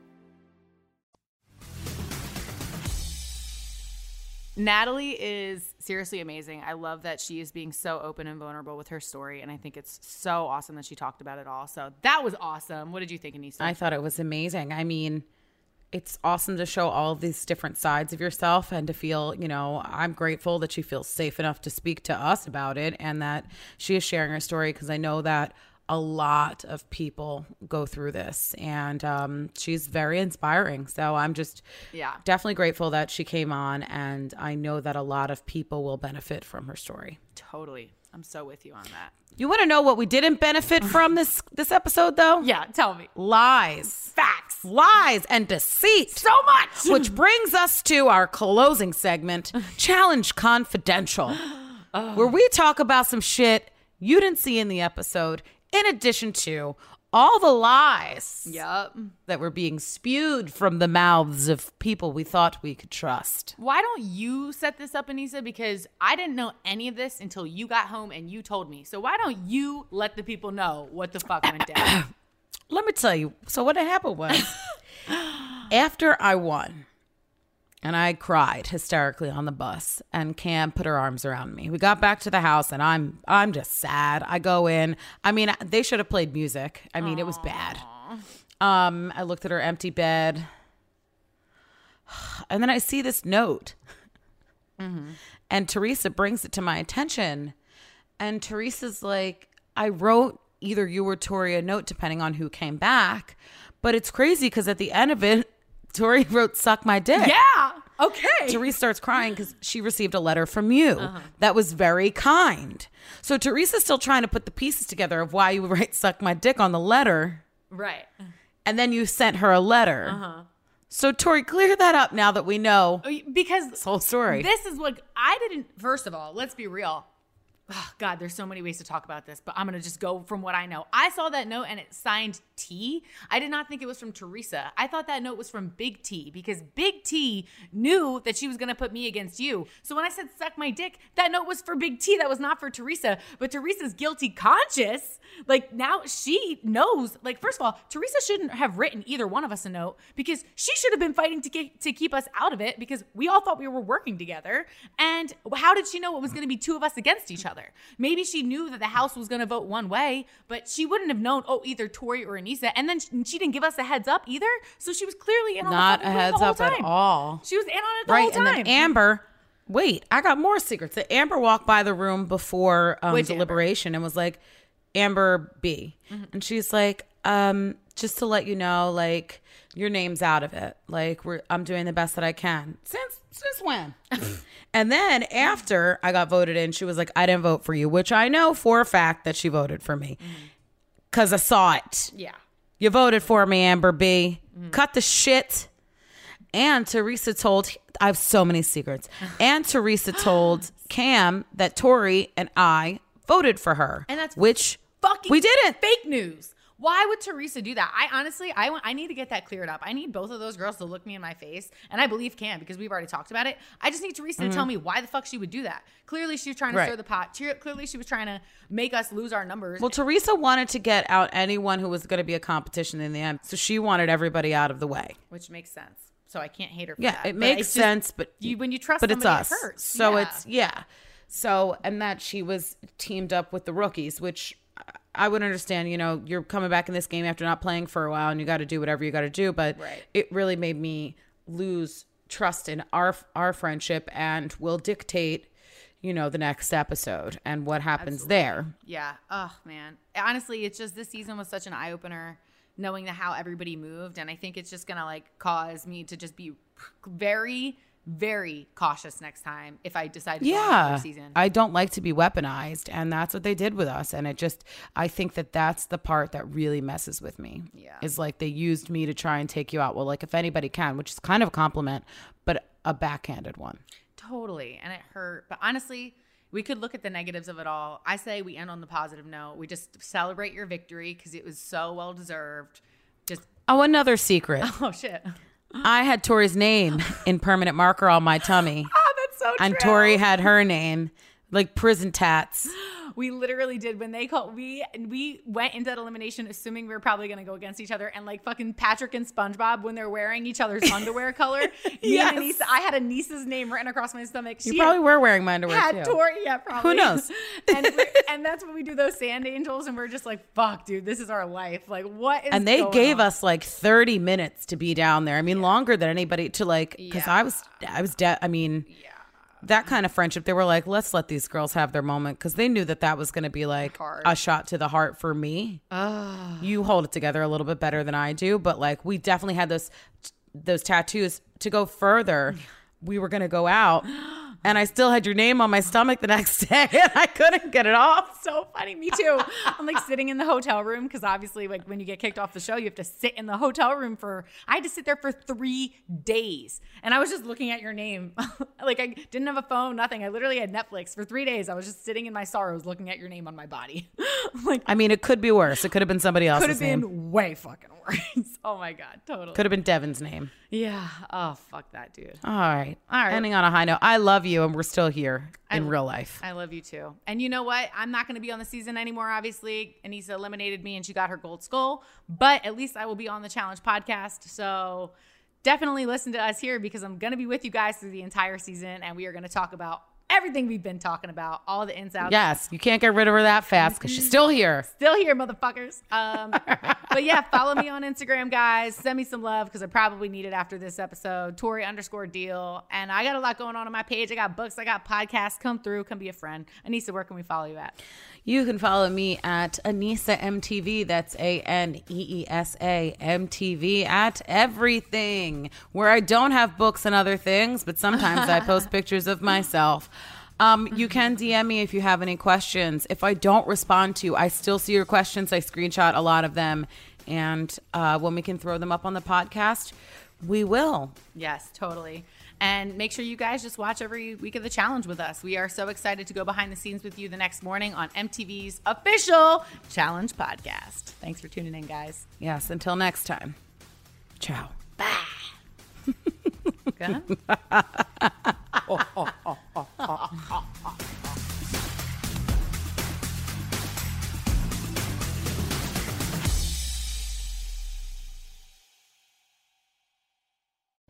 Natalie is seriously amazing. I love that she is being so open and vulnerable with her story, and I think it's so awesome that she talked about it all. So that was awesome. What did you think, Aneesa? I thought it was amazing. I mean, it's awesome to show all these different sides of yourself and to feel, you know, I'm grateful that she feels safe enough to speak to us about it and that she is sharing her story because I know that a lot of people go through this and um, she's very inspiring. So I'm just Yeah. definitely grateful that she came on and I know that a lot of people will benefit from her story. totally. I'm so with you on that. You want to know what we didn't benefit from this this episode though? Yeah, tell me. Lies. Facts. Lies and deceit. So much. Which brings us to our closing segment, Challenge Confidential, where we talk about some shit you didn't see in the episode, in addition to all the lies Yup. that were being spewed from the mouths of people we thought we could trust. Why don't you set this up, Aneesa? Because I didn't know any of this until you got home and you told me. So why don't you let the people know what the fuck went down? Let me tell you. So what happened was, after I won, and I cried hysterically on the bus, and Kam put her arms around me. We got back to the house, and I'm I'm just sad. I go in. I mean, they should have played music. I mean, it was bad. Um, I looked at her empty bed, and then I see this note, and Theresa brings it to my attention, and Theresa's like, I wrote either you or Tori a note, depending on who came back. But it's crazy because at the end of it, Tori wrote "suck my dick." yeah. Okay. Theresa starts crying because she received a letter from you uh-huh. that was very kind. So Theresa's still trying to put the pieces together of why you write "suck my dick" on the letter, right. and then you sent her a letter. Uh-huh. So Tori, clear that up now that we know oh, Because this whole story. This is what I didn't. First of all, let's be real. Oh, God, there's so many ways to talk about this, but I'm gonna just go from what I know. I saw that note and it signed T. I did not think it was from Theresa. I thought that note was from Big T because Big T knew that she was gonna put me against you. So when I said suck my dick, that note was for Big T. That was not for Theresa. But Theresa's guilty conscious. Like now she knows. Like first of all, Theresa shouldn't have written either one of us a note because she should have been fighting to get to keep us out of it because we all thought we were working together. And how did she know it was going to be two of us against each other? Maybe she knew that the house was going to vote one way, but she wouldn't have known. Oh, either Tori or Aneesa. And then she, she didn't give us a heads up either. So she was clearly in on Not the a heads up at all. She was in on it the right, whole and then Amber. Wait, I got more secrets. That Amber walked by the room before um, Which Amber? deliberation and was like, "Amber B," Mm-hmm. and she's like, um, "Just to let you know, like your name's out of it. Like we're I'm doing the best that I can. Since since when?" and then after I got voted in, she was like, "I didn't vote for you," which I know for a fact that she voted for me Mm-hmm. because I saw it. yeah. You voted for me, Amber B. Cut the shit. And Theresa told, I have so many secrets. And Theresa told Kam that Tori and I voted for her. And that's which fucking we didn't. fake news. Why would Theresa do that? I honestly, I want, I need to get that cleared up. I need both of those girls to look me in my face, and I believe Kam because we've already talked about it. I just need Theresa to tell me why the fuck she would do that. Clearly, she was trying to Mm-hmm. Right. stir the pot. Clearly, she was trying to make us lose our numbers. Well, Theresa wanted to get out anyone who was going to be a competition in the end. So she wanted everybody out of the way. which makes sense. So I can't hate her. For Yeah, that. it But makes it's just- sense, but you when you trust, but it's us. it hurts. So Yeah. it's yeah. So and that she was teamed up with the rookies, which I would understand. You know, you're coming back in this game after not playing for a while, and you got to do whatever you got to do. But Right. it really made me lose trust in our our friendship, and will dictate, you know, the next episode and what happens there. Yeah. Oh man. Honestly, it's just this season was such an eye opener, knowing the how everybody moved, and I think it's just gonna like cause me to just be very, very cautious next time if I decide to yeah season. i don't like to be weaponized and that's what they did with us and it just i think that that's the part that really messes with me Yeah. is like they used me to try and take you out well like if anybody can which is kind of a compliment but a backhanded one Totally. And it hurt. But honestly, we could look at the negatives of it all. I say we end on the positive note. We just celebrate your victory because it was so well deserved. Just, oh another secret oh shit. I had tori's name in permanent marker on my tummy Oh, that's so and true. Tori had her name, like prison tats. We literally did when they called. We we went into that elimination assuming we were probably going to go against each other, and like fucking Patrick and SpongeBob when they're wearing each other's underwear color. Me Yes. and Aneesa, I had Aneesa's name written across my stomach. You She probably had- were wearing my underwear had too. Tori, yeah, probably. Who knows? and and that's when we do those sand angels, and we're just like, "Fuck, dude, this is our life. Like, what is?" and they gave on? us like 30 minutes to be down there. I mean, longer than anybody to like, because I was, I was dead. I mean, that kind of friendship. They were like, let's let these girls have their moment because they knew that that was going to be like Hard. a shot to the heart for me. You hold it together a little bit better than I do, but like we definitely had those those tattoos to go further. We were going to go out. And I still had your name on my stomach the next day, and I couldn't get it off. so funny. Me too. I'm like sitting in the hotel room because obviously, like when you get kicked off the show, you have to sit in the hotel room for. I had to sit there for three days, and I was just looking at your name. like I didn't have a phone, nothing. I literally had Netflix for three days. I was just sitting in my sorrows, looking at your name on my body. like I mean, it could be worse. It could have been somebody else's could have name. been way fucking worse. oh my god, totally. Could have been Devin's name. yeah. Oh fuck that dude. All right. All right. Ending on a high note. I love you, and we're still here in real life. I love you too. And you know what? I'm not going to be on the season anymore, obviously. Aneesa eliminated me and she got her gold skull, but at least I will be on the challenge podcast. So definitely listen to us here because I'm going to be with you guys through the entire season and we are going to talk about everything we've been talking about, all the ins outs. yes, you can't get rid of her that fast because she's still here. Still here, motherfuckers. Um, but yeah, follow me on Instagram, guys. Send me some love because I probably need it after this episode. Tori underscore deal. And I got a lot going on on my page. I got books, I got podcasts. Come through, come be a friend. Aneesa, where can we follow you at? You can follow me at Aneesa MTV. That's A N E E S A M T V at everything, where I don't have books and other things, but sometimes I post pictures of myself. Um, you can DM me if you have any questions. If I don't respond to, you, I still see your questions. I screenshot a lot of them. And uh, when we can throw them up on the podcast, we will. Yes, totally. And make sure you guys just watch every week of the challenge with us. We are so excited to go behind the scenes with you the next morning on MTV's official challenge podcast. Thanks for tuning in, guys. Yes, until next time. Ciao. Bye. Good.